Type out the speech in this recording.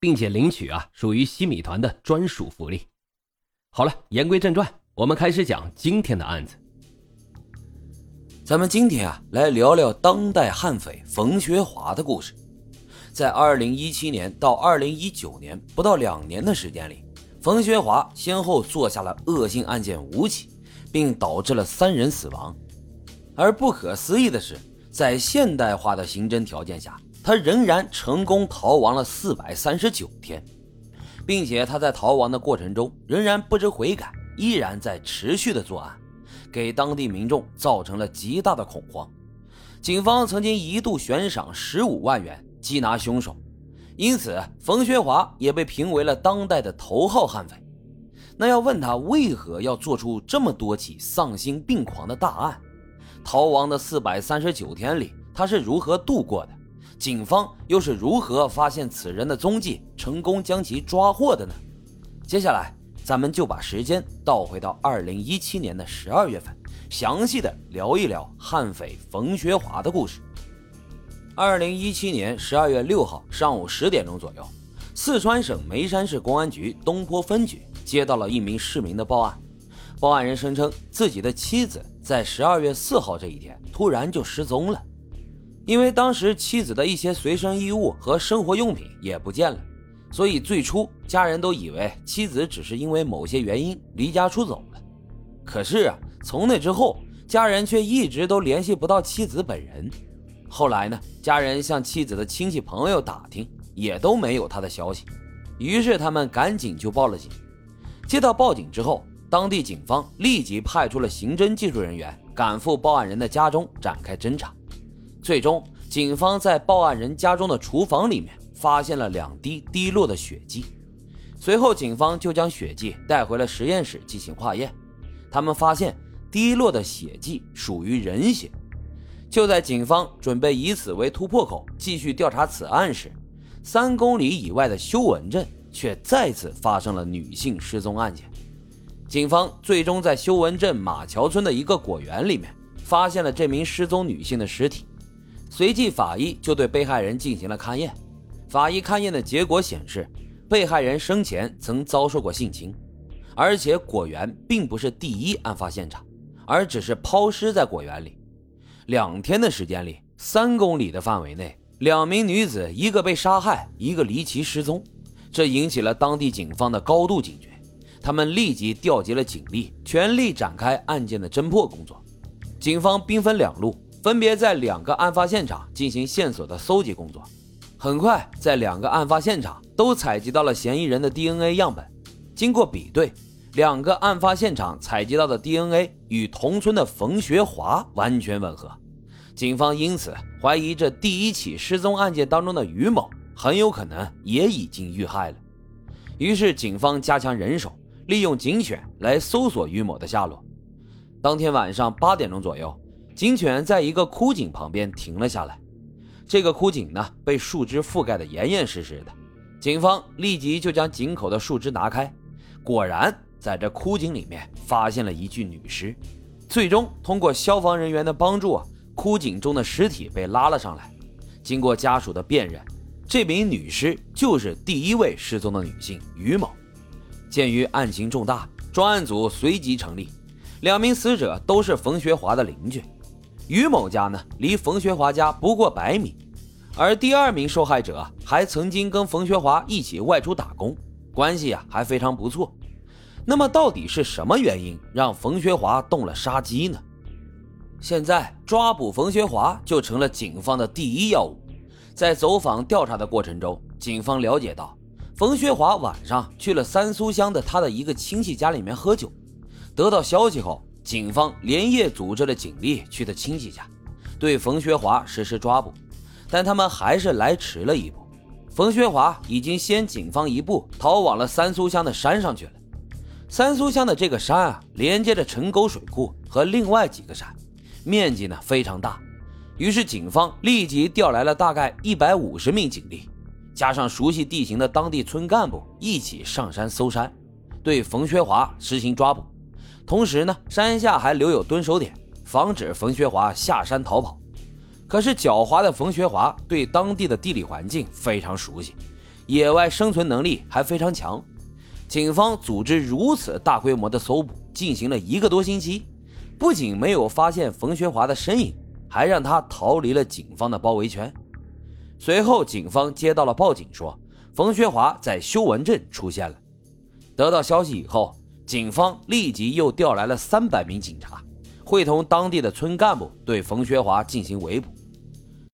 并且领取啊，属于西米团的专属福利。好了，言归正传，我们开始讲今天的案子。咱们今天啊，来聊聊当代悍匪冯学华的故事。在二零一七年到二零一九年不到两年的时间里，冯学华先后做下了恶性案件五起，并导致了三人死亡。而不可思议的是，在现代化的刑侦条件下。他仍然成功逃亡了四百三十九天，并且他在逃亡的过程中仍然不知悔改，依然在持续的作案，给当地民众造成了极大的恐慌。警方曾经一度悬赏十五万元缉拿凶手，因此冯学华也被评为了当代的头号悍匪。那要问他为何要做出这么多起丧心病狂的大案？逃亡的四百三十九天里，他是如何度过的？警方又是如何发现此人的踪迹，成功将其抓获的呢？接下来，咱们就把时间倒回到二零一七年的十二月份，详细的聊一聊悍匪冯学华的故事。二零一七年十二月六号上午十点钟左右，四川省眉山市公安局东坡分局接到了一名市民的报案，报案人声称自己的妻子在十二月四号这一天突然就失踪了。因为当时妻子的一些随身衣物和生活用品也不见了，所以最初家人都以为妻子只是因为某些原因离家出走了。可是啊，从那之后，家人却一直都联系不到妻子本人。后来呢，家人向妻子的亲戚朋友打听，也都没有他的消息。于是他们赶紧就报了警。接到报警之后，当地警方立即派出了刑侦技术人员赶赴报案人的家中展开侦查。最终，警方在报案人家中的厨房里面发现了两滴滴落的血迹。随后，警方就将血迹带回了实验室进行化验。他们发现滴落的血迹属于人血。就在警方准备以此为突破口继续调查此案时，三公里以外的修文镇却再次发生了女性失踪案件。警方最终在修文镇马桥村的一个果园里面发现了这名失踪女性的尸体。随即，法医就对被害人进行了勘验。法医勘验的结果显示，被害人生前曾遭受过性侵，而且果园并不是第一案发现场，而只是抛尸在果园里。两天的时间里，三公里的范围内，两名女子，一个被杀害，一个离奇失踪，这引起了当地警方的高度警觉。他们立即调集了警力，全力展开案件的侦破工作。警方兵分两路。分别在两个案发现场进行线索的搜集工作，很快在两个案发现场都采集到了嫌疑人的 DNA 样本。经过比对，两个案发现场采集到的 DNA 与同村的冯学华完全吻合。警方因此怀疑这第一起失踪案件当中的于某很有可能也已经遇害了。于是，警方加强人手，利用警犬来搜索于某的下落。当天晚上八点钟左右。警犬在一个枯井旁边停了下来，这个枯井呢被树枝覆盖的严严实实的。警方立即就将井口的树枝拿开，果然在这枯井里面发现了一具女尸。最终通过消防人员的帮助，枯井中的尸体被拉了上来。经过家属的辨认，这名女尸就是第一位失踪的女性于某。鉴于案情重大，专案组随即成立。两名死者都是冯学华的邻居。于某家呢，离冯学华家不过百米，而第二名受害者还曾经跟冯学华一起外出打工，关系啊还非常不错。那么到底是什么原因让冯学华动了杀机呢？现在抓捕冯学华就成了警方的第一要务。在走访调查的过程中，警方了解到，冯学华晚上去了三苏乡的他的一个亲戚家里面喝酒，得到消息后。警方连夜组织了警力去他亲戚家，对冯学华实施抓捕，但他们还是来迟了一步。冯学华已经先警方一步逃往了三苏乡的山上去了。三苏乡的这个山啊，连接着陈沟水库和另外几个山，面积呢非常大。于是警方立即调来了大概一百五十名警力，加上熟悉地形的当地村干部一起上山搜山，对冯学华实行抓捕。同时呢，山下还留有蹲守点，防止冯学华下山逃跑。可是狡猾的冯学华对当地的地理环境非常熟悉，野外生存能力还非常强。警方组织如此大规模的搜捕，进行了一个多星期，不仅没有发现冯学华的身影，还让他逃离了警方的包围圈。随后，警方接到了报警，说冯学华在修文镇出现了。得到消息以后，警方立即又调来了三百名警察，会同当地的村干部对冯学华进行围捕。